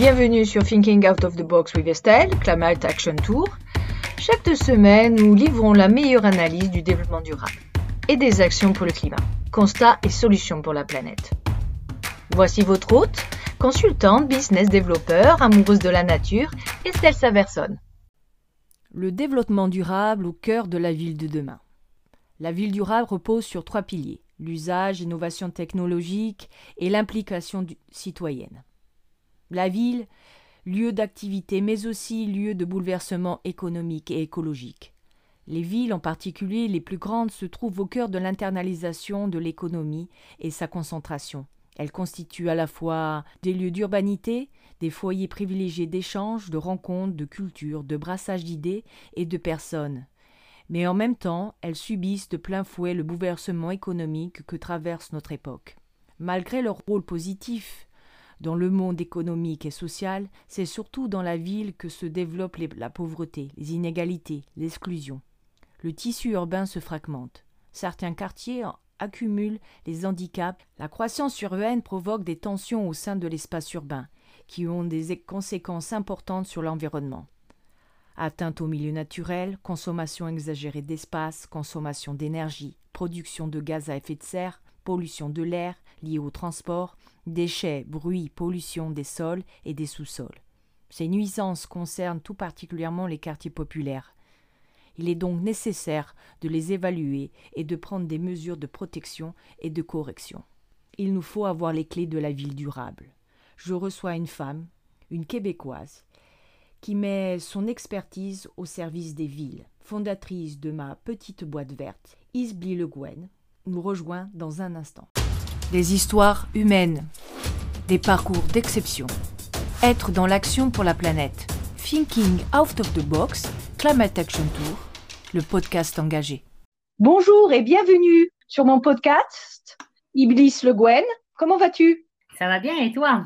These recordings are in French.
Bienvenue sur Thinking Out of the Box with Estelle, Climate Action Tour. Chaque semaine, nous livrons la meilleure analyse du développement durable et des actions pour le climat, constats et solutions pour la planète. Voici votre hôte, consultante, business développeur, amoureuse de la nature, Estelle Saverson. Le développement durable au cœur de la ville de demain. La ville durable repose sur trois piliers l'usage, l'innovation technologique et l'implication citoyenne. La ville, lieu d'activité mais aussi lieu de bouleversement économique et écologique. Les villes, en particulier les plus grandes, se trouvent au cœur de l'internalisation de l'économie et sa concentration. Elles constituent à la fois des lieux d'urbanité, des foyers privilégiés d'échanges, de rencontres, de culture, de brassage d'idées et de personnes. Mais en même temps, elles subissent de plein fouet le bouleversement économique que traverse notre époque. Malgré leur rôle positif dans le monde économique et social, c'est surtout dans la ville que se développe la pauvreté, les inégalités, l'exclusion. Le tissu urbain se fragmente. Certains quartiers accumulent les handicaps. La croissance urbaine provoque des tensions au sein de l'espace urbain, qui ont des conséquences importantes sur l'environnement. Atteinte au milieu naturel, consommation exagérée d'espace, consommation d'énergie, production de gaz à effet de serre, pollution de l'air liée au transport, déchets, bruit, pollution des sols et des sous-sols. Ces nuisances concernent tout particulièrement les quartiers populaires. Il est donc nécessaire de les évaluer et de prendre des mesures de protection et de correction. Il nous faut avoir les clés de la ville durable. Je reçois une femme, une québécoise, qui met son expertise au service des villes. Fondatrice de ma petite boîte verte, Isbly Le Guen nous rejoint dans un instant. Des histoires humaines, des parcours d'exception. Être dans l'action pour la planète. Thinking Out of the Box, Climate Action Tour, le podcast engagé. Bonjour et bienvenue sur mon podcast, Iblis Le Guen. Comment vas-tu? Ça va bien et toi?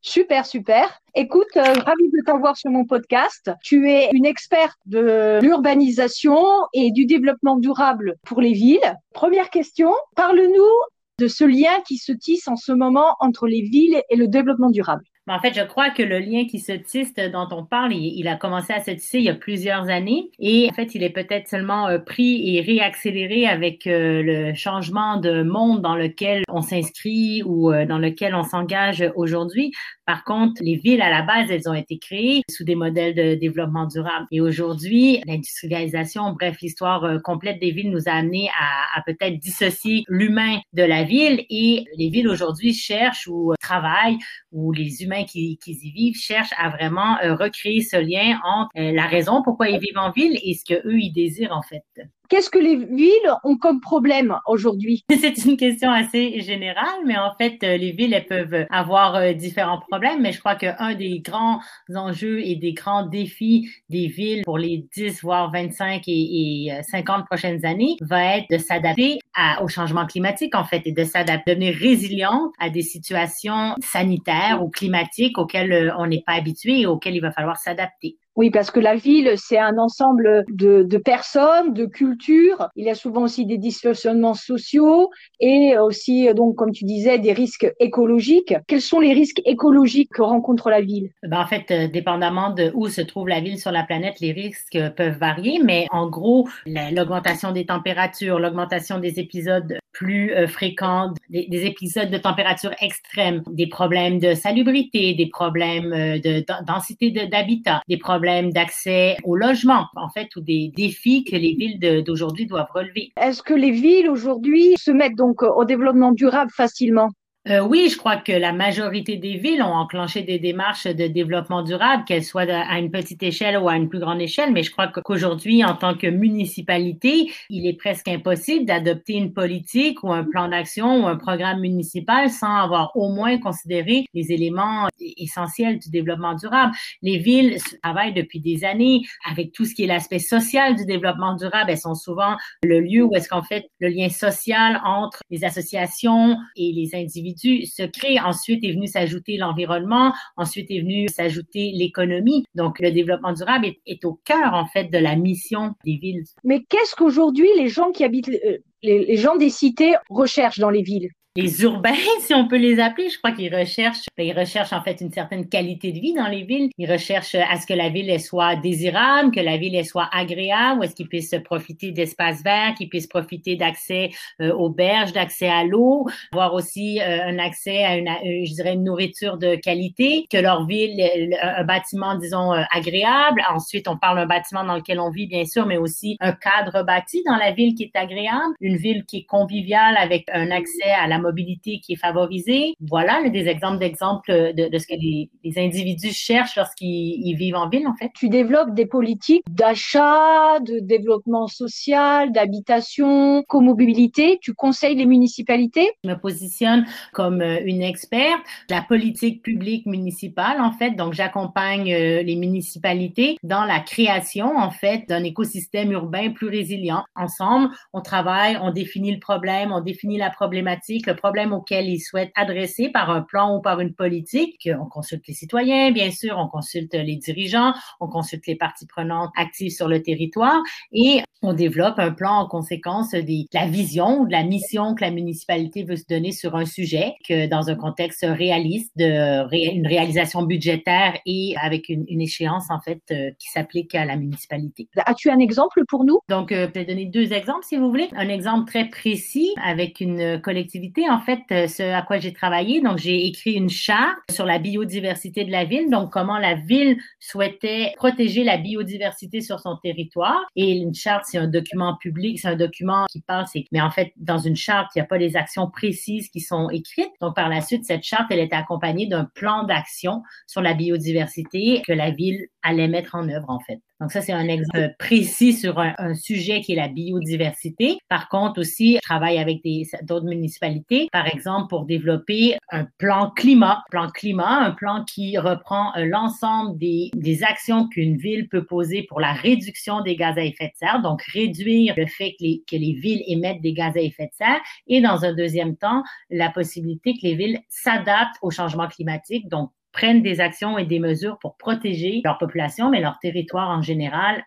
Super, super. Écoute, euh, ravi de t'avoir sur mon podcast. Tu es une experte de l'urbanisation et du développement durable pour les villes. Première question, parle-nous de ce lien qui se tisse en ce moment entre les villes et le développement durable. En fait, je crois que le lien qui se tisse dont on parle, il, a commencé à se tisser il y a plusieurs années et en fait, il est peut-être seulement euh, pris et réaccéléré avec euh, le changement de monde dans lequel on s'inscrit ou euh, dans lequel on s'engage aujourd'hui. Par contre, les villes à la base, elles ont été créées sous des modèles de développement durable. Et aujourd'hui, l'industrialisation, bref, l'histoire complète des villes nous a amené à, à peut-être dissocier l'humain de la ville et les villes aujourd'hui cherchent ou travaillent ou les humains qui, y vivent cherchent à vraiment euh, recréer ce lien entre euh, la raison pourquoi ils vivent en ville et ce qu'eux, ils désirent en fait. Qu'est-ce que les villes ont comme problème aujourd'hui? C'est une question assez générale, mais en fait, euh, les villes elles peuvent avoir euh, différents problèmes, mais je crois qu'un des grands enjeux et des grands défis des villes pour les 10, voire 25 et, 50 euh, prochaines années va être de s'adapter au changement climatique, en fait, et de s'adapter, devenir résilient à des situations sanitaires ou climatiques auxquelles on n'est pas habitué et auxquelles il va falloir s'adapter. Oui, parce que la ville, c'est un ensemble de, personnes, de cultures. Il y a souvent aussi des dysfonctionnements sociaux et aussi, donc, comme tu disais, des risques écologiques. Quels sont les risques écologiques que rencontre la ville? Ben, En fait, euh, dépendamment de où se trouve la ville sur la planète, les risques peuvent varier, mais en gros, l'augmentation des températures, l'augmentation des épisodes plus euh, fréquents, des, des, épisodes de température extrême, des problèmes de salubrité, des problèmes euh, de densité d'habitat, des problèmes d'accès au logement, en fait, ou des défis que les villes d'aujourd'hui doivent relever. Est-ce que les villes aujourd'hui se mettent donc au développement durable facilement? Euh, oui, je crois que la majorité des villes ont enclenché des démarches de développement durable, qu'elles soient à une petite échelle ou à une plus grande échelle, mais je crois qu'aujourd'hui, en tant que municipalité, il est presque impossible d'adopter une politique ou un plan d'action ou un programme municipal sans avoir au moins considéré les éléments essentiels du développement durable. Les villes travaillent depuis des années avec tout ce qui est l'aspect social du développement durable. Elles sont souvent le lieu où est-ce qu'en fait le lien social entre les associations et les individus se crée. Ensuite est venu s'ajouter l'environnement, ensuite est venu s'ajouter l'économie. Donc, le développement durable est, au cœur, en fait, de la mission des villes. Mais qu'est-ce qu'aujourd'hui les gens qui habitent, euh, les, gens des cités recherchent dans les villes? Les urbains, si on peut les appeler. Je crois qu'ils recherchent, ben, ils recherchent en fait une certaine qualité de vie dans les villes. Ils recherchent à ce que la ville soit désirable, que la ville soit agréable, ou est-ce qu'ils puissent profiter d'espaces verts, qu'ils puissent profiter d'accès euh, aux berges, d'accès à l'eau, avoir aussi euh, un accès à une, euh, je dirais, une nourriture de qualité, que leur ville, un bâtiment, disons, agréable. Ensuite, on parle d'un bâtiment dans lequel on vit, bien sûr, mais aussi un cadre bâti dans la ville qui est agréable, une ville qui est conviviale avec un accès à la mobilité qui est favorisé. Voilà des exemples d'exemples de, de, ce que les, les individus cherchent lorsqu'ils vivent en ville, en fait. Tu développes des politiques d'achat, de développement social, d'habitation, comobilité. Tu conseilles les municipalités? Je me positionne comme euh, une experte de la politique publique municipale, en fait. Donc, j'accompagne euh, les municipalités dans la création, en fait, d'un écosystème urbain plus résilient. Ensemble, on travaille, on définit le problème, on définit la problématique, le problème auquel ils souhaitent adresser par un plan ou par une politique. On consulte les citoyens, bien sûr, on consulte les dirigeants, on consulte les parties prenantes actives sur le territoire et on développe un plan en conséquence de la vision ou de la mission que la municipalité veut se donner sur un sujet, que dans un contexte réaliste, de une réalisation budgétaire et avec une, échéance en fait euh, qui s'applique à la municipalité. As-tu un exemple pour nous? Donc, euh, je vais donner deux exemples si vous voulez. Un exemple très précis avec une collectivité. En fait, euh, ce à quoi j'ai travaillé. Donc, j'ai écrit une charte sur la biodiversité de la ville. Donc, comment la ville souhaitait protéger la biodiversité sur son territoire. Et une charte, c'est un document public, c'est un document qui parle, mais en fait, dans une charte, il n'y a pas les actions précises qui sont écrites. Donc, par la suite, cette charte, elle est accompagnée d'un plan d'action sur la biodiversité que la ville allait mettre en œuvre, en fait. Donc ça, c'est un exemple précis sur un, sujet qui est la biodiversité. Par contre, aussi, je travaille avec d'autres municipalités, par exemple, pour développer un plan climat. Plan climat, un plan qui reprend euh, l'ensemble des, actions qu'une ville peut poser pour la réduction des gaz à effet de serre, donc réduire le fait que les, que les villes émettent des gaz à effet de serre, et dans un deuxième temps, la possibilité que les villes s'adaptent au changement climatique, donc prennent des actions et des mesures pour protéger leur population, mais leur territoire en général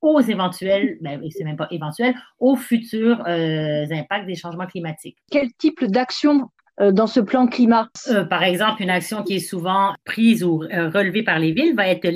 aux éventuels, ben, c'est même pas éventuel, aux futurs euh, impacts des changements climatiques. Quel type d'actions euh, dans ce plan climat? Euh, par exemple, une action qui est souvent prise ou euh, relevée par les villes va être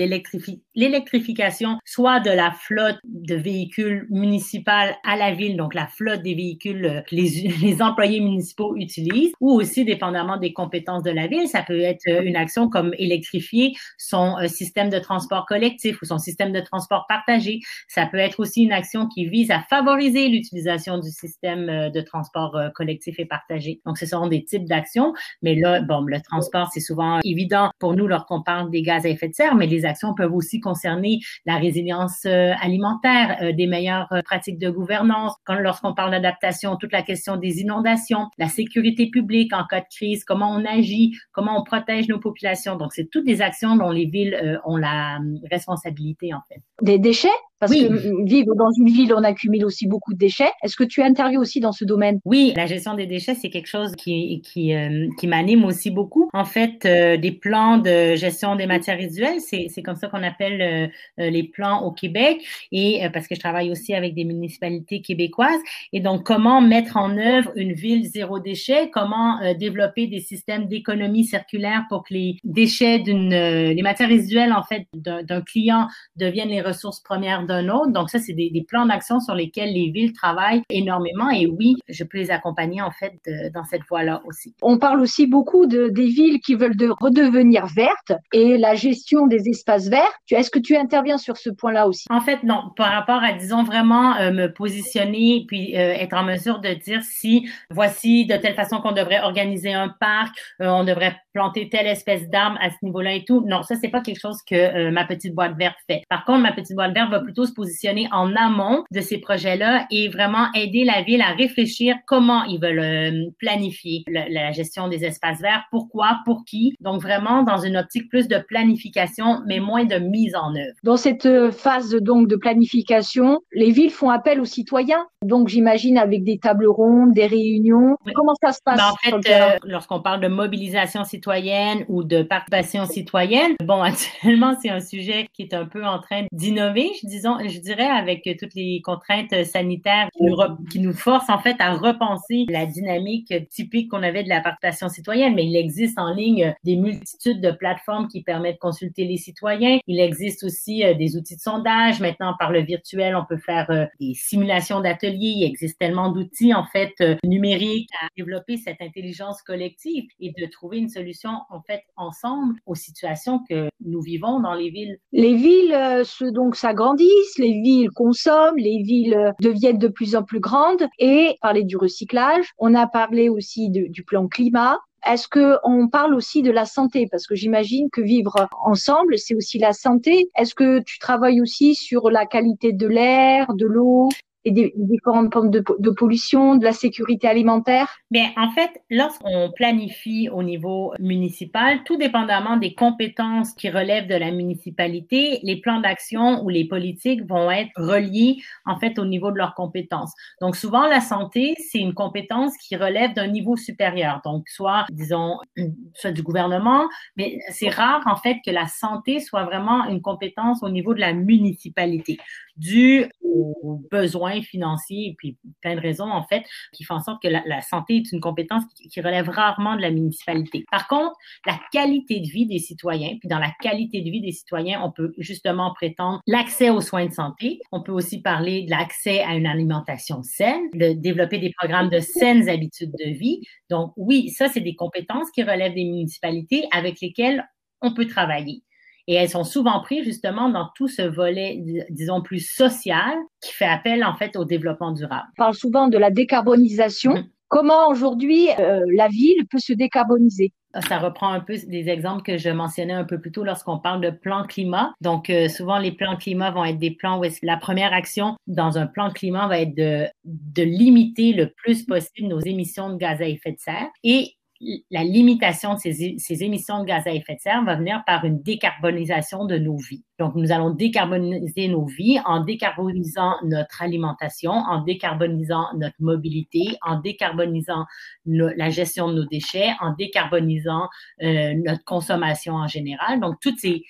l'électrification soit de la flotte de véhicules municipaux à la ville, donc la flotte des véhicules que les, les employés municipaux utilisent, ou aussi, dépendamment des compétences de la ville, ça peut être une action comme électrifier son système de transport collectif ou son système de transport partagé. Ça peut être aussi une action qui vise à favoriser l'utilisation du système de transport collectif et partagé. Donc, ce seront des d'actions. Mais là, bon, le transport, c'est souvent évident pour nous lorsqu'on parle des gaz à effet de serre, mais les actions peuvent aussi concerner la résilience euh, alimentaire, euh, des meilleures euh, pratiques de gouvernance. Quand, lorsqu'on parle d'adaptation, toute la question des inondations, la sécurité publique en cas de crise, comment on agit, comment on protège nos populations. Donc, c'est toutes des actions dont les villes ont la responsabilité, en fait. Des déchets? Parce que vivre dans une ville, on accumule aussi beaucoup de déchets. Est-ce que tu interviens aussi dans ce domaine? Oui, la gestion des déchets, c'est quelque chose qui, qui, euh, qui m'anime aussi beaucoup. En fait, euh, des plans de gestion des matières résiduelles, c'est comme ça qu'on appelle euh, les plans au Québec, et parce que je travaille aussi avec des municipalités québécoises. Et donc, comment mettre en œuvre une ville zéro déchet, comment développer des systèmes d'économie circulaire pour que les déchets d'une, les matières résiduelles, en fait, d'un client deviennent les ressources premières d'un autre. Donc, ça, c'est des, plans d'action sur lesquels les villes travaillent énormément. Et oui, je peux les accompagner, en fait, dans cette voie-là aussi. On parle aussi beaucoup de, des villes qui veulent de redevenir vertes et la gestion des espaces verts. Est-ce que tu interviens sur ce point-là aussi? En fait, non. Par rapport à, disons, vraiment euh, me positionner puis euh, être en mesure de dire si voici de telle façon qu'on devrait organiser un parc, euh, on devrait planter telle espèce d'arbre à ce niveau-là et tout. Non, ça, c'est pas quelque chose que ma petite boîte verte fait. Par contre, ma petite boîte verte va plutôt se positionner en amont de ces projets-là et vraiment aider la ville à réfléchir comment ils veulent euh, planifier la gestion des espaces verts, pourquoi, pour qui. Donc vraiment dans une optique plus de planification, mais moins de mise en œuvre. Dans cette euh, phase donc de planification, les villes font appel aux citoyens. Donc j'imagine avec des tables rondes, des réunions. Comment ça se passe ben, En fait, euh, lorsqu'on parle de mobilisation citoyenne citoyenne ou de participation citoyenne. Bon, actuellement, c'est un sujet qui est un peu en train d'innover, disons, je dirais, avec toutes les contraintes sanitaires qui nous, qui nous forcent en fait à repenser la dynamique typique qu'on avait de la participation citoyenne. Mais il existe en ligne des multitudes de plateformes qui permettent de consulter les citoyens. Il existe aussi euh, des outils de sondage. Maintenant, par le virtuel, on peut faire euh, des simulations d'ateliers. Il existe tellement d'outils en fait euh, numériques à développer cette intelligence collective et de trouver une solution en fait ensemble aux situations que nous vivons dans les villes. Les villes se, donc s'agrandissent, les villes consomment, les villes deviennent de plus en plus grandes et parler du recyclage. On a parlé aussi du plan climat. Est-ce que on parle aussi de la santé? Parce que j'imagine que vivre ensemble, c'est aussi la santé. Est-ce que tu travailles aussi sur la qualité de l'air, de l'eau? Et des différentes de, de, pollution, de la sécurité alimentaire? Bien, en fait, lorsqu'on planifie au niveau municipal, tout dépendamment des compétences qui relèvent de la municipalité, les plans d'action ou les politiques vont être reliés, en fait, au niveau de leurs compétences. Donc, souvent, la santé, c'est une compétence qui relève d'un niveau supérieur. Donc, soit, disons, soit du gouvernement, mais c'est rare, en fait, que la santé soit vraiment une compétence au niveau de la municipalité dû aux besoins financiers et puis plein de raisons, en fait, qui font en sorte que la, santé est une compétence qui, relève rarement de la municipalité. Par contre, la qualité de vie des citoyens, puis dans la qualité de vie des citoyens, on peut justement prétendre l'accès aux soins de santé. On peut aussi parler de l'accès à une alimentation saine, de développer des programmes de saines habitudes de vie. Donc, oui, ça, c'est des compétences qui relèvent des municipalités avec lesquelles on peut travailler. Et elles sont souvent prises justement dans tout ce volet, disons, plus social qui fait appel en fait au développement durable. On parle souvent de la décarbonisation. Mm-hmm. Comment aujourd'hui euh, la ville peut se décarboniser? Ça reprend un peu des exemples que je mentionnais un peu plus tôt lorsqu'on parle de plan climat. Donc, euh, souvent, les plans climat vont être des plans où la première action dans un plan climat va être de, de limiter le plus possible nos émissions de gaz à effet de serre. Et la limitation de ces, émissions de gaz à effet de serre va venir par une décarbonisation de nos vies. Donc, nous allons décarboniser nos vies en décarbonisant notre alimentation, en décarbonisant notre mobilité, en décarbonisant la gestion de nos déchets, en décarbonisant euh, notre consommation en général. Donc, toutes ces,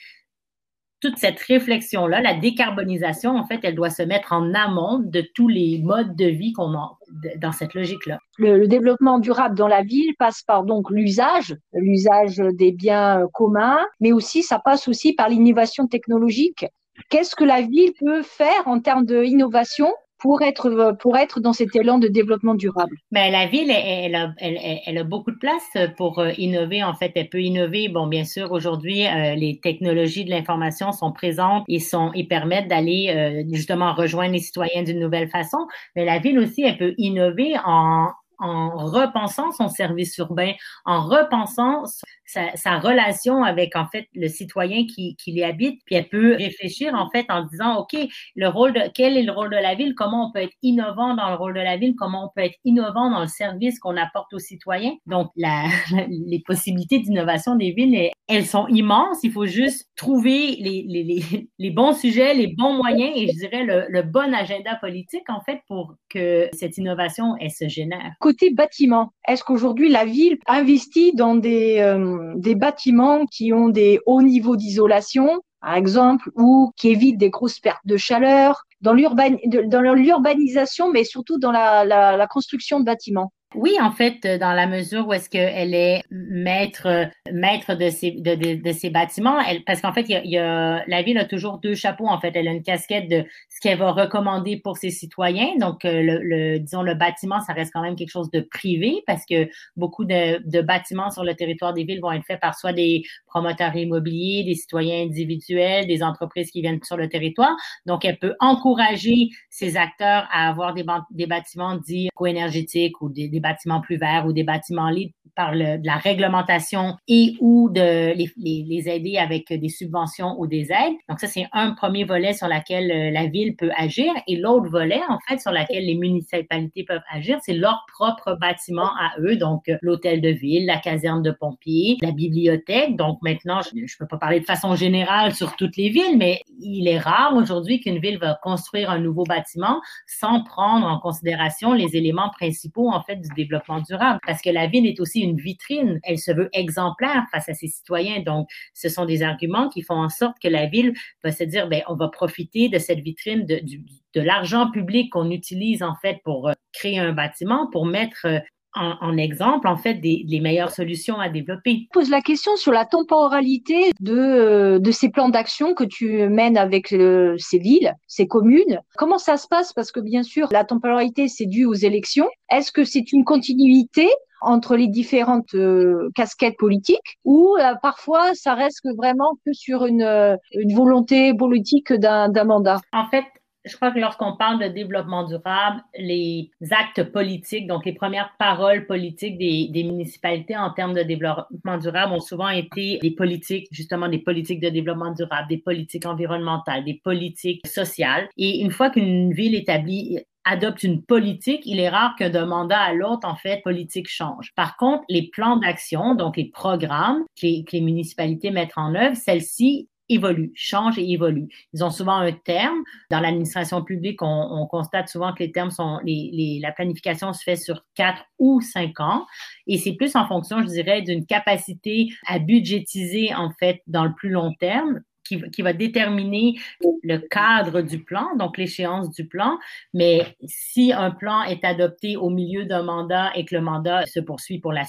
toute cette réflexion-là, la décarbonisation, en fait, elle doit se mettre en amont de tous les modes de vie qu'on a dans cette logique-là. Le, développement durable dans la ville passe par donc l'usage, l'usage des biens communs, mais aussi ça passe aussi par l'innovation technologique. Qu'est-ce que la ville peut faire en termes d'innovation pour être, pour être dans cet élan de développement durable? Ben, la ville, elle, a, elle, a, beaucoup de place pour euh, innover. En fait, elle peut innover. Bon, bien sûr, aujourd'hui, euh, les technologies de l'information sont présentes et, sont, et permettent d'aller euh, justement rejoindre les citoyens d'une nouvelle façon. Mais la ville aussi, elle peut innover en repensant son service urbain, en repensant sa, relation avec en fait le citoyen qui, qui l'y habite, puis elle peut réfléchir en fait en disant ok le rôle de quel est le rôle de la ville, comment on peut être innovant dans le rôle de la ville, comment on peut être innovant dans le service qu'on apporte aux citoyens. Donc la, les possibilités d'innovation des villes, elles sont immenses. Il faut juste trouver les, les, les, bons sujets, les bons moyens et je dirais le, le bon agenda politique en fait pour que cette innovation elle se génère. Côté bâtiment, est-ce qu'aujourd'hui la ville investit dans des euh, des bâtiments qui ont des hauts niveaux d'isolation, par exemple, ou qui évitent des grosses pertes de chaleur, dans l'urbanisation, mais surtout dans la construction de bâtiments. Oui, en fait, euh, dans la mesure où est-ce qu'elle est maître, maître de ces, de, ces bâtiments, elle, parce qu'en fait, il y, a, la ville a toujours deux chapeaux. En fait, elle a une casquette de ce qu'elle va recommander pour ses citoyens. Donc, euh, le, le, disons, le bâtiment, ça reste quand même quelque chose de privé parce que beaucoup de, de bâtiments sur le territoire des villes vont être faits par soit des promoteurs immobiliers, des citoyens individuels, des entreprises qui viennent sur le territoire. Donc, elle peut encourager ces acteurs à avoir des, des bâtiments dits co-énergétiques ou des, des bâtiments plus verts ou des bâtiments libres par le, de la réglementation et ou de les, les, aider avec des subventions ou des aides. Donc ça, c'est un premier volet sur lequel euh, la ville peut agir. Et l'autre volet, en fait, sur lequel les municipalités peuvent agir, c'est leur propre bâtiment à eux. Donc euh, l'hôtel de ville, la caserne de pompiers, la bibliothèque. Donc maintenant, je ne peux pas parler de façon générale sur toutes les villes, mais il est rare aujourd'hui qu'une ville va construire un nouveau bâtiment sans prendre en considération les éléments principaux, en fait, du développement durable. Parce que la ville est aussi une vitrine. Elle se veut exemplaire face à ses citoyens. Donc, ce sont des arguments qui font en sorte que la ville va se dire, ben, on va profiter de cette vitrine de, l'argent public qu'on utilise en fait pour euh, créer un bâtiment, pour mettre euh, en, exemple, en fait, des, les meilleures solutions à développer. Je pose la question sur la temporalité de, euh, de ces plans d'action que tu mènes avec ces villes, ces communes. Comment ça se passe? Parce que bien sûr, la temporalité, c'est dû aux élections. Est-ce que c'est une continuité entre les différentes euh, casquettes politiques ou parfois ça reste vraiment que sur une, une volonté politique d'un mandat En fait, je crois que lorsqu'on parle de développement durable, les actes politiques, donc les premières paroles politiques des, des, municipalités en termes de développement durable ont souvent été des politiques, justement des politiques de développement durable, des politiques environnementales, des politiques sociales. Et une fois qu'une ville établie adopte une politique, il est rare que d'un mandat à l'autre, en fait, politique change. Par contre, les plans d'action, donc les programmes que les, municipalités mettent en œuvre, celles-ci évolue, change et évolue. Ils ont souvent un terme. Dans l'administration publique, on, on, constate souvent que les termes sont, les, la planification se fait sur quatre ou cinq ans. Et c'est plus en fonction, je dirais, d'une capacité à budgétiser, en fait, dans le plus long terme. Qui, qui, va déterminer le cadre du plan, donc l'échéance du plan. Mais si un plan est adopté au milieu d'un mandat et que le mandat se poursuit pour la,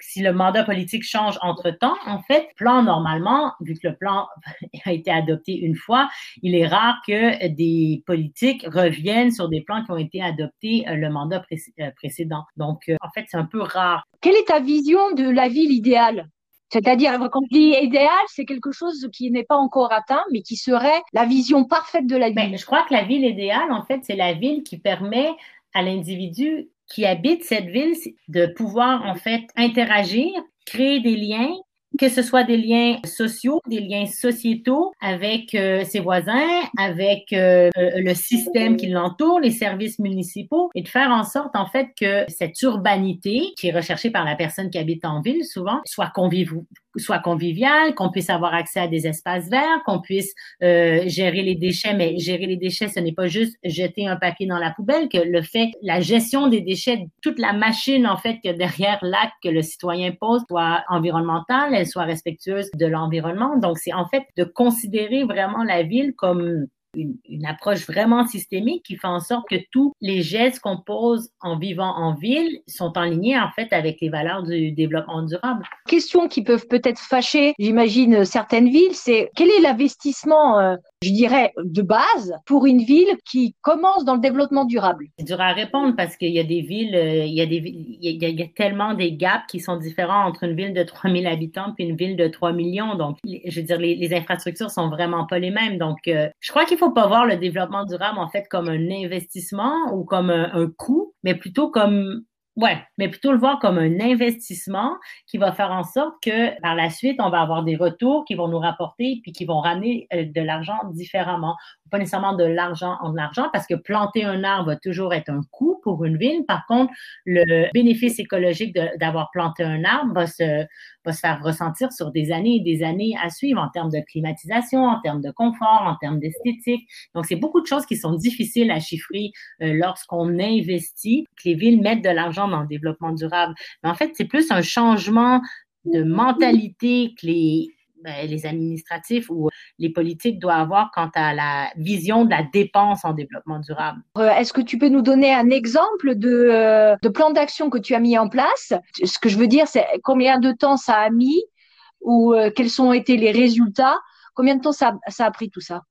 si le mandat politique change entre-temps, en fait, plan normalement, vu que le plan a été adopté une fois, il est rare que des politiques reviennent sur des plans qui ont été adoptés euh, le mandat euh, précédent. Donc, euh, en fait, c'est un peu rare. Quelle est ta vision de la ville idéale? C'est-à-dire, quand je dis idéal, c'est quelque chose qui n'est pas encore atteint, mais qui serait la vision parfaite de la ben, ville. je crois que la ville idéale, en fait, c'est la ville qui permet à l'individu qui habitent cette ville de pouvoir en fait interagir, créer des liens, que ce soit des liens sociaux, des liens sociétaux avec euh, ses voisins, avec euh, euh, le système qui l'entoure, les services municipaux, et de faire en sorte en fait que cette urbanité qui est recherchée par la personne qui habite en ville souvent soit conviviale soit convivial, qu'on puisse avoir accès à des espaces verts, qu'on puisse euh, gérer les déchets. Mais gérer les déchets, ce n'est pas juste jeter un papier dans la poubelle, que le fait, la gestion des déchets, toute la machine en fait que derrière l'acte que le citoyen pose soit environnementale, elle soit respectueuse de l'environnement. Donc c'est en fait de considérer vraiment la ville comme une, approche vraiment systémique qui fait en sorte que tous les gestes qu'on pose en vivant en ville sont en ligne en fait avec les valeurs du développement durable. Questions qui peuvent peut-être fâcher, j'imagine, certaines villes, c'est quel est l'investissement euh, je dirais, de base pour une ville qui commence dans le développement durable? C'est dur à répondre parce qu'il y a des villes, euh, il y a, des, il y a, tellement des gaps qui sont différents entre une ville de 3000 habitants puis une ville de 3 millions. Donc, je veux dire, les, les infrastructures sont vraiment pas les mêmes. Donc, euh, je crois qu'il faut pas voir le développement durable en fait comme un investissement ou comme un, un coût, mais plutôt comme Ouais, mais plutôt le voir comme un investissement qui va faire en sorte que par la suite, on va avoir des retours qui vont nous rapporter puis qui vont ramener euh, de l'argent différemment pas nécessairement de l'argent en argent, parce que planter un arbre va toujours être un coût pour une ville. Par contre, le bénéfice écologique d'avoir planté un arbre va se, va se faire ressentir sur des années et des années à suivre en termes de climatisation, en termes de confort, en termes d'esthétique. Donc, c'est beaucoup de choses qui sont difficiles à chiffrer euh, lorsqu'on investit, que les villes mettent de l'argent dans le développement durable. Mais en fait, c'est plus un changement de mentalité que les, ben, les administratifs ou les politiques doivent avoir quant à la vision de la dépense en développement durable. Euh, est-ce que tu peux nous donner un exemple de, euh, de plan d'action que tu as mis en place? Ce que je veux dire, c'est combien de temps ça a mis ou euh, quels ont été les résultats? Combien de temps ça, ça a pris tout ça?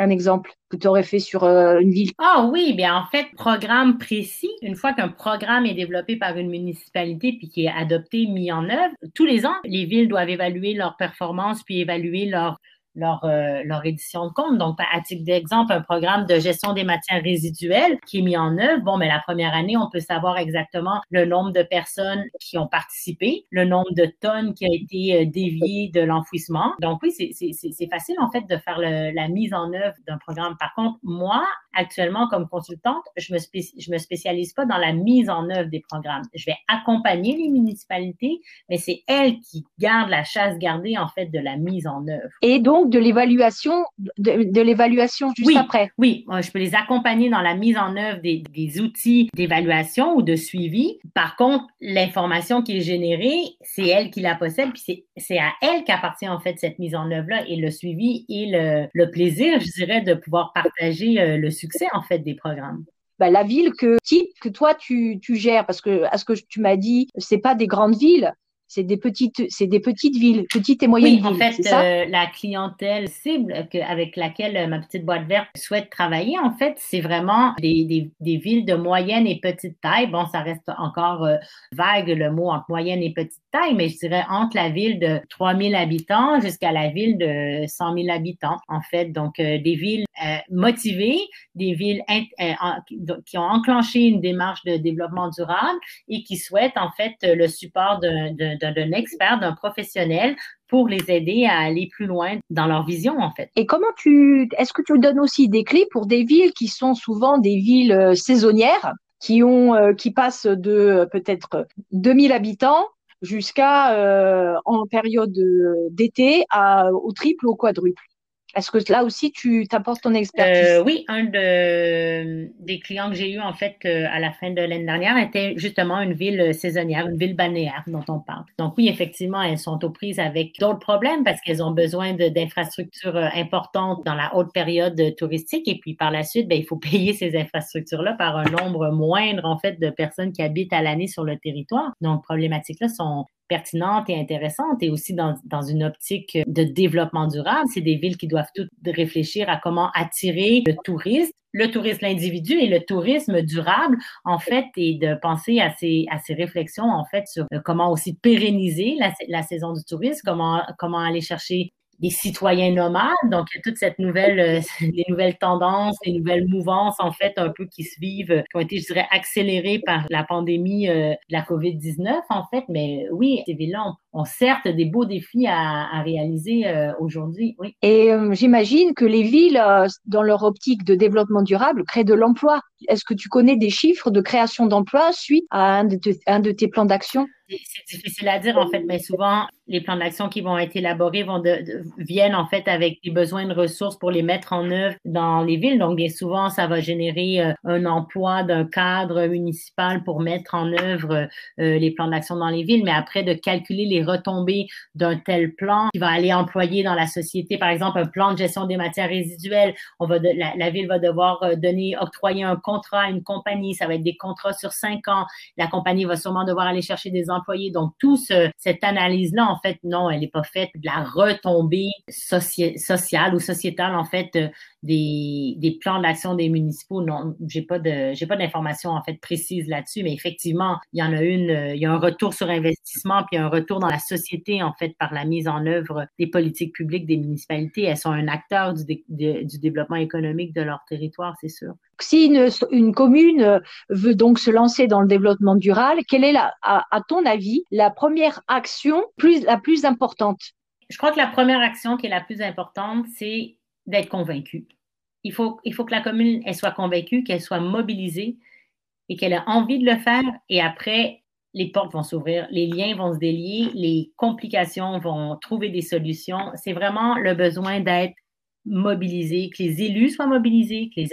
Un exemple que tu aurais fait sur euh, une ville? Ah oui, bien en fait, programme précis, une fois qu'un programme est développé par une municipalité puis qui est adopté, mis en œuvre, tous les ans, les villes doivent évaluer leur performance puis évaluer leur leur, euh, leur édition de compte. Donc, à titre d'exemple, un programme de gestion des matières résiduelles qui est mis en œuvre. Bon, mais la première année, on peut savoir exactement le nombre de personnes qui ont participé, le nombre de tonnes qui a été euh, dévié de l'enfouissement. Donc, oui, c'est facile, en fait, de faire le, la mise en œuvre d'un programme. Par contre, moi, actuellement, comme consultante, je me, je me spécialise pas dans la mise en œuvre des programmes. Je vais accompagner les municipalités, mais c'est elles qui gardent la chasse gardée, en fait, de la mise en œuvre. Et donc, de l'évaluation, de, l'évaluation juste après. Oui, je peux les accompagner dans la mise en œuvre des, des outils d'évaluation ou de suivi. Par contre, l'information qui est générée, c'est elle qui la possède, puis c'est à elle qu'appartient, en fait, cette mise en œuvre-là et le suivi et le, le plaisir, je dirais, de pouvoir partager euh, le succès en fait des programmes. Bah, la ville que type que toi tu, tu gères parce que à ce que tu m'as dit c'est pas des grandes villes c'est des petites, c'est des petites villes, petites et moyennes villes. En fait, euh, la clientèle cible que, avec laquelle euh, ma petite boîte verte souhaite travailler, en fait, c'est vraiment des, des, des, villes de moyenne et petite taille. Bon, ça reste encore euh, vague le mot entre moyenne et petite taille, mais je dirais entre la ville de 3000 habitants jusqu'à la ville de 100 000 habitants, en fait. Donc, des villes motivées, des villes qui ont enclenché une démarche de développement durable et qui souhaitent, en fait, le support de d'un expert, d'un professionnel pour les aider à aller plus loin dans leur vision, en fait. Et comment tu, est-ce que tu donnes aussi des clés pour des villes qui sont souvent des villes euh, saisonnières, qui ont, euh, qui passent de euh, peut-être 2000 habitants jusqu'à en période d'été au triple ou au quadruple? Est-ce que là aussi, tu t'apportes ton expertise? Euh, oui, un de, des clients que j'ai eu en fait euh, à la fin de l'année dernière était justement une ville saisonnière, une ville balnéaire dont on parle. Donc oui, effectivement, elles sont aux prises avec d'autres problèmes parce qu'elles ont besoin d'infrastructures euh, importantes dans la haute période touristique et puis par la suite, ben, il faut payer ces infrastructures-là par un nombre moindre en fait de personnes qui habitent à l'année sur le territoire. Donc problématiques-là sont pertinente et intéressante et aussi dans, dans une optique de développement durable. C'est des villes qui doivent toutes réfléchir à comment attirer le tourisme le tourisme l'individu et le tourisme durable, en fait, et de penser à ces, à réflexions, en fait, sur comment aussi pérenniser la, saison du tourisme, comment aller chercher des citoyens nomades. Donc, il y a toute cette nouvelle, euh, les nouvelles tendances, les nouvelles mouvances, en fait, un peu qui se vivent, qui ont été, je dirais, accélérées par la pandémie euh, de la COVID-19, en fait. Mais oui, ces villes-là ont, certes des beaux défis à, à réaliser euh, aujourd'hui. Oui. Et j'imagine que les villes, dans leur optique de développement durable, créent de l'emploi. Est-ce que tu connais des chiffres de création d'emplois suite à un de, un de tes plans d'action? C'est difficile à dire, en fait, mais souvent, les plans d'action qui vont être élaborés vont viennent, en fait, avec des besoins de ressources pour les mettre en œuvre dans les villes. Donc, bien souvent, ça va générer euh, un emploi d'un cadre municipal pour mettre en œuvre euh, les plans d'action dans les villes, mais après, de calculer les retombées d'un tel plan qui va aller employer dans la société, par exemple, un plan de gestion des matières résiduelles, on va la, la, ville va devoir euh, donner, octroyer un contrat à une compagnie, ça va être des contrats sur cinq ans, la compagnie va sûrement devoir aller chercher des donc, tout cette analyse-là, en fait, non, elle n'est pas faite de la retombée sociale ou sociétale, en fait, euh, des, des plans d'action des municipaux. Non, j'ai pas de, j'ai pas d'informations, en fait, précises là-dessus, mais effectivement, il y en a une, euh, il y a un retour sur investissement, puis un retour dans la société, en fait, par la mise en œuvre des politiques publiques des municipalités. Elles sont un acteur du, du développement économique de leur territoire, c'est sûr. Si une, une, commune veut donc se lancer dans le développement durable, quelle est, la, à, à ton avis, la première action plus, la plus importante? Je crois que la première action qui est la plus importante, c'est d'être convaincue. Il faut, que la commune elle soit convaincue, qu'elle soit mobilisée et qu'elle ait envie de le faire. Et après, les portes vont s'ouvrir, les liens vont se délier, les complications vont trouver des solutions. C'est vraiment le besoin d'être mobilisés, que les élus soient mobilisés, que les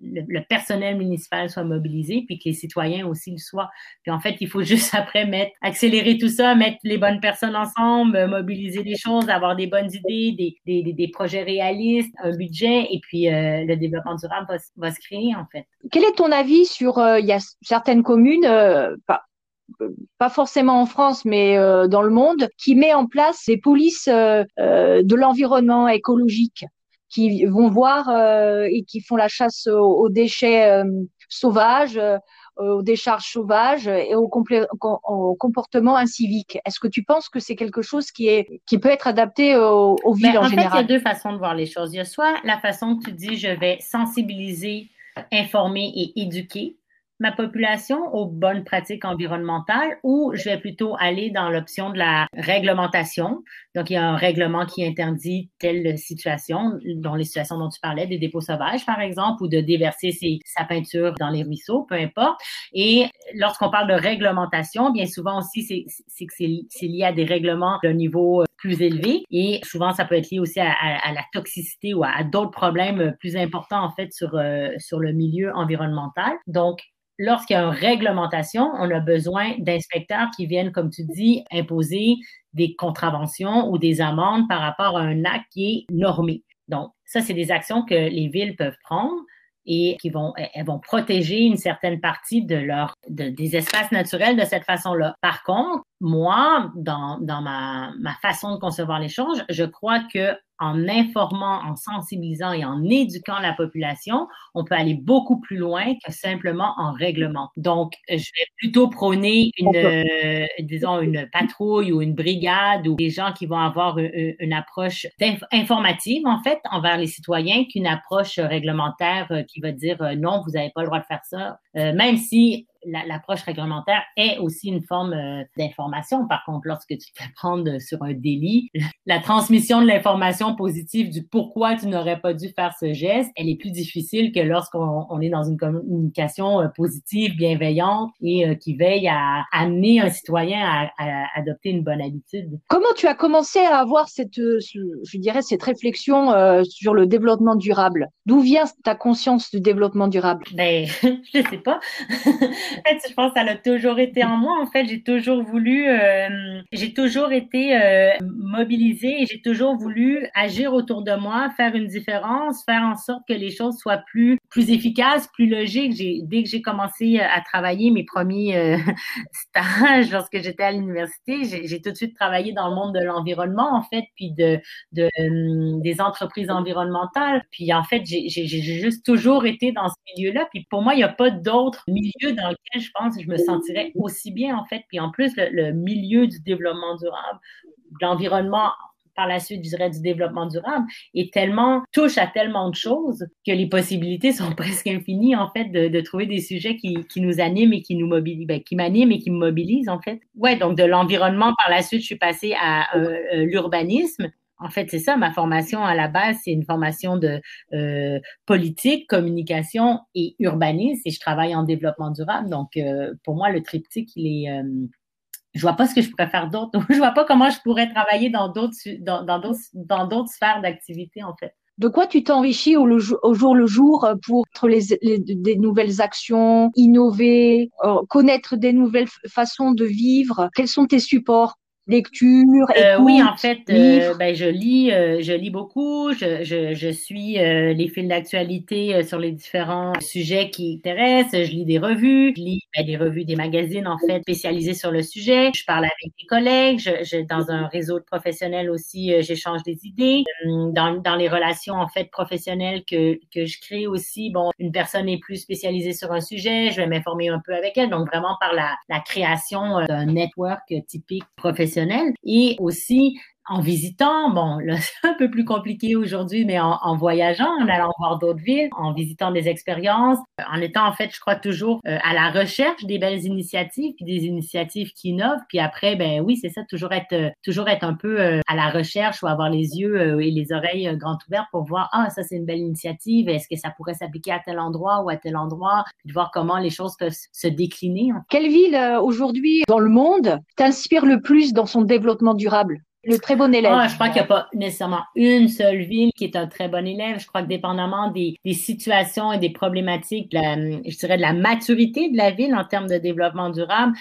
le, personnel municipal soit mobilisé, puis que les citoyens aussi le soient. Puis en fait, il faut juste après mettre, accélérer tout ça, mettre les bonnes personnes ensemble, mobiliser des choses, avoir des bonnes idées, des, des, des projets réalistes, un budget, et puis euh, le développement durable va, va, se créer en fait. Quel est ton avis sur, euh, il y a certaines communes, euh, pas, pas forcément en France, mais dans le monde, qui met en place des polices de l'environnement écologique? Qui vont voir euh, et qui font la chasse aux, déchets euh, sauvages, euh, aux décharges sauvages et au, au comportement incivique. Est-ce que tu penses que c'est quelque chose qui, est, qui peut être adapté aux, villes en, général? En fait, il y a deux façons de voir les choses. Il y a soit la façon que tu dis, je vais sensibiliser, informer et éduquer ma population aux bonnes pratiques environnementales ou je vais plutôt aller dans l'option de la réglementation. Donc, il y a un règlement qui interdit telle situation, dont les situations dont tu parlais, des dépôts sauvages, par exemple, ou de déverser sa peinture dans les ruisseaux, peu importe. Et lorsqu'on parle de réglementation, bien souvent aussi, c'est que c'est lié à des règlements d'un niveau euh, plus élevé et souvent ça peut être lié aussi à, la toxicité ou à, d'autres problèmes plus importants en fait sur, euh, sur le milieu environnemental. Donc, lorsqu'il y a une réglementation, on a besoin d'inspecteurs qui viennent, comme tu dis, imposer des contraventions ou des amendes par rapport à un acte qui est normé. Donc, ça, c'est des actions que les villes peuvent prendre et qui vont, elles vont protéger une certaine partie de leur, des espaces naturels de cette façon-là. Par contre, moi, dans, dans ma, ma façon de concevoir choses, je crois que en informant, en sensibilisant et en éduquant la population, on peut aller beaucoup plus loin que simplement en règlement. Donc, je vais plutôt prôner une, euh, disons, une patrouille ou une brigade ou des gens qui vont avoir une, approche informative, en fait, envers les citoyens qu'une approche réglementaire euh, qui va dire euh, non, vous n'avez pas le droit de faire ça, même si l'approche réglementaire est aussi une forme euh, d'information. Par contre, lorsque tu te fais prendre sur un délit, la transmission de l'information positive du pourquoi tu n'aurais pas dû faire ce geste, elle est plus difficile que lorsqu'on est dans une communication euh, positive, bienveillante et euh, qui veille à amener un citoyen à, adopter une bonne habitude. Comment tu as commencé à avoir cette, je dirais, cette réflexion sur le développement durable? D'où vient ta conscience du développement durable? Ben, je sais pas. en fait, je pense que ça a toujours été en moi. En fait, j'ai toujours voulu, euh, j'ai toujours été euh, mobilisée et j'ai toujours voulu agir autour de moi, faire une différence, faire en sorte que les choses soient plus, plus efficaces, plus logiques. Dès que j'ai commencé à travailler mes premiers euh, stages lorsque j'étais à l'université, j'ai, tout de suite travaillé dans le monde de l'environnement, en fait, puis de, de des entreprises environnementales. Puis en fait, j'ai juste toujours été dans ce milieu-là. Puis pour moi, il n'y a pas d'autre milieu dans je pense que je me sentirais aussi bien, en fait. Puis en plus, le, milieu du développement durable, l'environnement par la suite, je dirais, du développement durable, est tellement, touche à tellement de choses que les possibilités sont presque infinies, en fait, de, trouver des sujets qui, nous animent et qui nous mobilisent, ben, qui m'animent et qui me mobilisent, en fait. Ouais, donc de l'environnement, par la suite, je suis passée à euh, euh, l'urbanisme. En fait, c'est ça, ma formation à la base, c'est une formation de euh, politique, communication et urbanisme et je travaille en développement durable. Donc, euh, pour moi, le triptyque, il est... Euh, je vois pas ce que je pourrais faire d'autre. je vois pas comment je pourrais travailler dans d'autres dans, d'autres dans d'autres sphères d'activité, en fait. De quoi tu t'enrichis au, au, jour le jour pour les, des nouvelles actions, innover, connaître des nouvelles façons de vivre? Quels sont tes supports lecture, euh, Oui, en fait, euh, ben, je lis, euh, je lis beaucoup. Je, je, je suis les fils d'actualité sur les différents sujets qui intéressent. Je lis des revues, je lis ben, des revues, des magazines en fait spécialisés sur le sujet. Je parle avec des collègues. Je, je dans un réseau de professionnels aussi, j'échange des idées. Dans, dans les relations en fait professionnelles que que je crée aussi, bon, une personne est plus spécialisée sur un sujet, je vais m'informer un peu avec elle. Donc vraiment par la, la création d'un network typique professionnel et aussi en visitant, bon, là, c'est un peu plus compliqué aujourd'hui, mais en, voyageant, en allant voir d'autres villes, en visitant des expériences, en étant, en fait, je crois, toujours euh, à la recherche des belles initiatives, puis des initiatives qui innovent. Puis après, ben oui, c'est ça, toujours être, euh, toujours être un peu euh, à la recherche ou avoir les yeux et les oreilles grandes ouvertes pour voir, ah, ça, c'est une belle initiative. Est-ce que ça pourrait s'appliquer à tel endroit ou à tel endroit? Puis de voir comment les choses peuvent se décliner. Quelle ville, aujourd'hui, dans le monde, t'inspire le plus dans son développement durable? Le très bon élève. Ah, je crois qu'il n'y a pas nécessairement une seule ville qui est un très bon élève. Je crois que dépendamment des, des situations et des problématiques, je dirais de la maturité de la ville en termes de développement durable,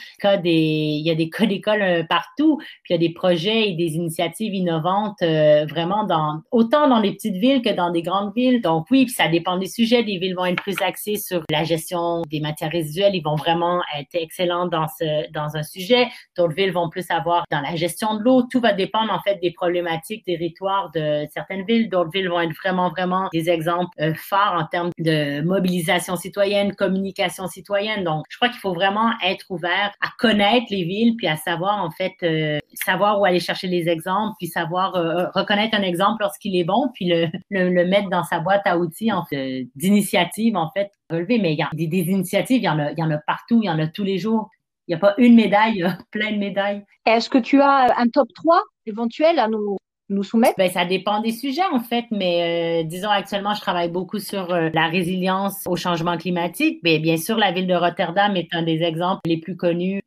des, il y a des cas d'école euh, partout, puis il y a des projets et des initiatives innovantes euh, vraiment dans autant dans les petites villes que dans des grandes villes. Donc oui, puis ça dépend des sujets. Des villes vont être plus axées sur la gestion des matières résiduelles. Ils vont vraiment être excellents dans ce dans un sujet. D'autres villes vont plus avoir dans la gestion de l'eau. Tout va dépendre en fait des problématiques territoires de certaines villes. D'autres villes vont être vraiment, vraiment des exemples euh, phares en termes de mobilisation citoyenne, communication citoyenne. Donc, je crois qu'il faut vraiment être ouvert à connaître les villes, puis à savoir en fait, euh, savoir où aller chercher les exemples, puis savoir euh, reconnaître un exemple lorsqu'il est bon, puis le, mettre dans sa boîte à outils d'initiatives en fait relever. Mais il y a des, des initiatives, il y en a, il y en a partout, il y en a tous les jours. Il n'y a pas une médaille, il y a plein de médailles. Est-ce que tu as un top 3 éventuel à nous, soumettre? Ben, ça dépend des sujets, en fait, mais euh, disons actuellement, je travaille beaucoup sur euh, la résilience au changement climatique. Mais bien sûr, la ville de Rotterdam est un des exemples les plus connus.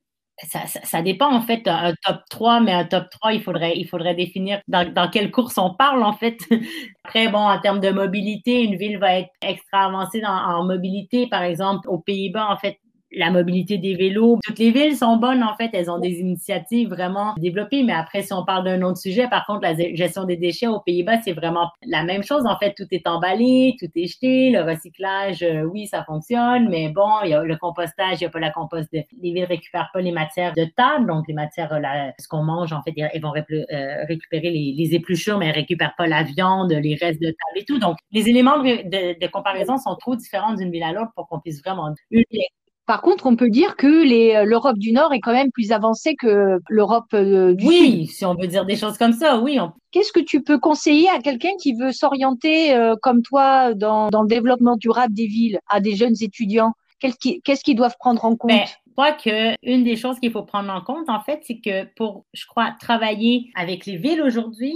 Ça, dépend, en fait, un top 3, mais un top 3, il faudrait, il faudrait définir dans, dans quelle course on parle, en fait. Après, bon, en termes de mobilité, une ville va être extra avancée en mobilité. Par exemple, aux Pays-Bas, en fait, la mobilité des vélos. Toutes les villes sont bonnes, en fait. Elles ont des initiatives vraiment développées. Mais après, si on parle d'un autre sujet, par contre, la gestion des déchets aux Pays-Bas, c'est vraiment la même chose. En fait, tout est emballé, tout est jeté. Le recyclage, euh, oui, ça fonctionne. Mais bon, il y a le compostage, il n'y a pas la compost. De... Les villes récupèrent pas les matières de table. Donc, les matières, euh, ce qu'on mange, en fait, elles vont euh, récupérer les, épluchures, mais elles récupèrent pas la viande, les restes de table et tout. Donc, les éléments de, de comparaison sont trop différents d'une ville à l'autre pour qu'on puisse vraiment par contre, on peut dire que euh, l'Europe du Nord est quand même plus avancée que l'Europe euh, du Sud. Oui, si on veut dire des choses comme ça, oui. Qu'est-ce que tu peux conseiller à quelqu'un qui veut s'orienter euh, comme toi dans, le développement durable des villes, à des jeunes étudiants? Qu'est-ce qu'ils doivent prendre en compte? Ben, Je crois qu'une des choses qu'il faut prendre en compte, en fait, c'est que pour, je crois, travailler avec les villes aujourd'hui,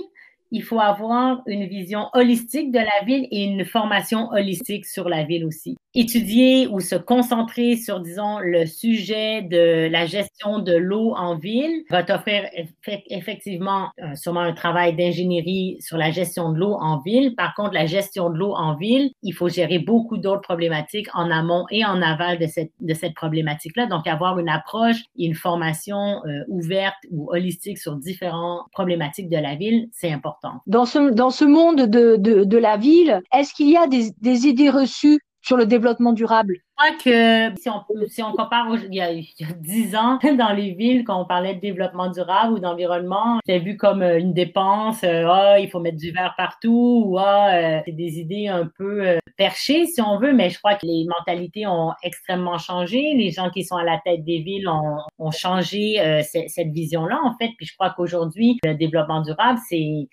il faut avoir une vision holistique de la ville et une formation holistique sur la ville aussi étudier ou se concentrer sur, disons, le sujet de la gestion de l'eau en ville va t'offrir effectivement euh, sûrement un travail d'ingénierie sur la gestion de l'eau en ville. Par contre, la gestion de l'eau en ville, il faut gérer beaucoup d'autres problématiques en amont et en aval de cette, de cette problématique-là. Donc, avoir une approche et une formation euh, ouverte ou holistique sur différentes problématiques de la ville, c'est important. Dans ce, dans ce monde de, de, de la ville, est-ce qu'il y a des, des idées reçues sur le développement durable Je crois que si on, si on compare il y, a, dix ans dans les villes, quand on parlait de développement durable ou d'environnement, c'était vu comme euh, une dépense, euh, ah, il faut mettre du verre partout, ou ah, euh, c'est des idées un peu perchées, si on veut, mais je crois que les mentalités ont extrêmement changé. Les gens qui sont à la tête des villes ont, ont changé cette vision-là, en fait. Puis je crois qu'aujourd'hui, le développement durable, c'est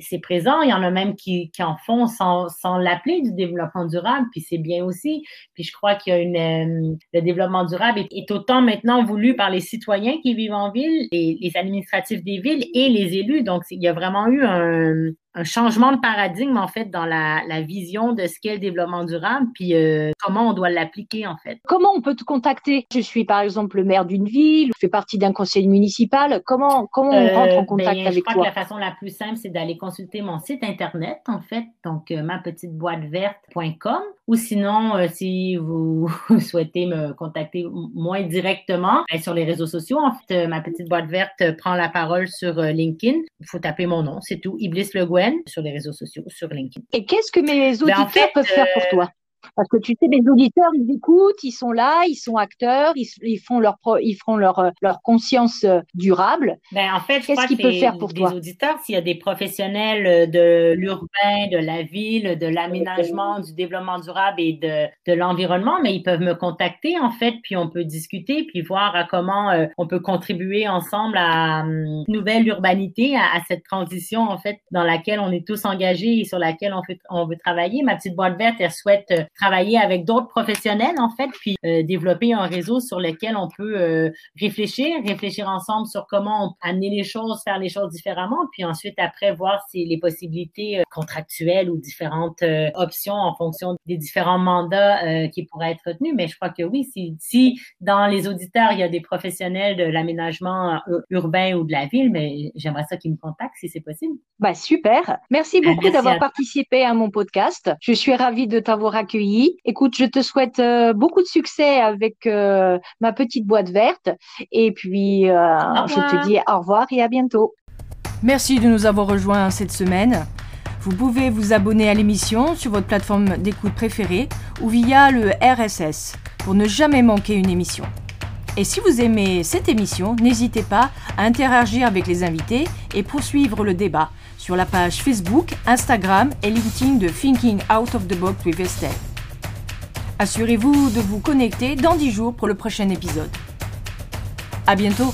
c'est présent. Il y en a même qui, qui en font sans, sans l'appeler du développement durable, puis c'est bien aussi. Puis je crois qu'il y a une euh, le développement durable est, autant maintenant voulu par les citoyens qui vivent en ville, les, les administratifs des villes et les élus. Donc il y a vraiment eu un, un changement de paradigme, en fait, dans la, la vision de ce qu'est le développement durable, puis euh, comment on doit l'appliquer, en fait. Comment on peut te contacter? Je suis, par exemple, le maire d'une ville, je fais partie d'un conseil municipal. Comment, comment on rentre en euh, contact ben, avec toi? Je crois que la façon la plus simple, c'est d'aller consulter mon site Internet, en fait, donc euh, ma petite boîte verte.com, ou sinon, si vous souhaitez me contacter moins directement, ben, sur les réseaux sociaux, en fait, ma petite boîte verte prend la parole sur LinkedIn. Il faut taper mon nom, c'est tout, Iblis Le Sur les réseaux sociaux, sur LinkedIn. Et qu'est-ce que mes ben, auditeurs peuvent faire pour toi? Parce que tu sais, mes auditeurs, ils écoutent, ils sont là, ils sont acteurs, ils, font leur ils feront leur euh, leur conscience euh, durable. Ben en fait, qu'est-ce qu'ils peuvent faire pour des toi? auditeurs, s'il y a des professionnels euh, de l'urbain, de la ville, de l'aménagement, du développement durable et de de l'environnement, mais ils peuvent me contacter en fait, puis on peut discuter, puis voir à comment on peut contribuer ensemble à une nouvelle urbanité, à, cette transition en fait dans laquelle on est tous engagés et sur laquelle on fait on veut travailler. Ma petite boîte verte, elle souhaite travailler avec d'autres professionnels, en fait, puis euh, développer un réseau sur lequel on peut euh, réfléchir, réfléchir ensemble sur comment on, amener les choses, faire les choses différemment, puis ensuite, après, voir si les possibilités euh, contractuelles ou différentes options en fonction des différents mandats qui pourraient être retenus. Mais je crois que oui, si, si dans les auditeurs, il y a des professionnels de l'aménagement urbain ou de la ville, mais j'aimerais ça qu'ils me contactent si c'est possible. Bah, super. Merci beaucoup d'avoir participé à mon podcast. Je suis ravie de t'avoir accueilli Écoute, je te souhaite euh, beaucoup de succès avec euh, ma petite boîte verte. Et puis, euh, je te dis au revoir et à bientôt. Merci de nous avoir rejoints cette semaine. Vous pouvez vous abonner à l'émission sur votre plateforme d'écoute préférée ou via le RSS pour ne jamais manquer une émission. Et si vous aimez cette émission, n'hésitez pas à interagir avec les invités et poursuivre le débat sur la page Facebook, Instagram et LinkedIn de Thinking Out of the Box with Estelle. Assurez-vous de vous connecter dans 10 jours pour le prochain épisode. À bientôt!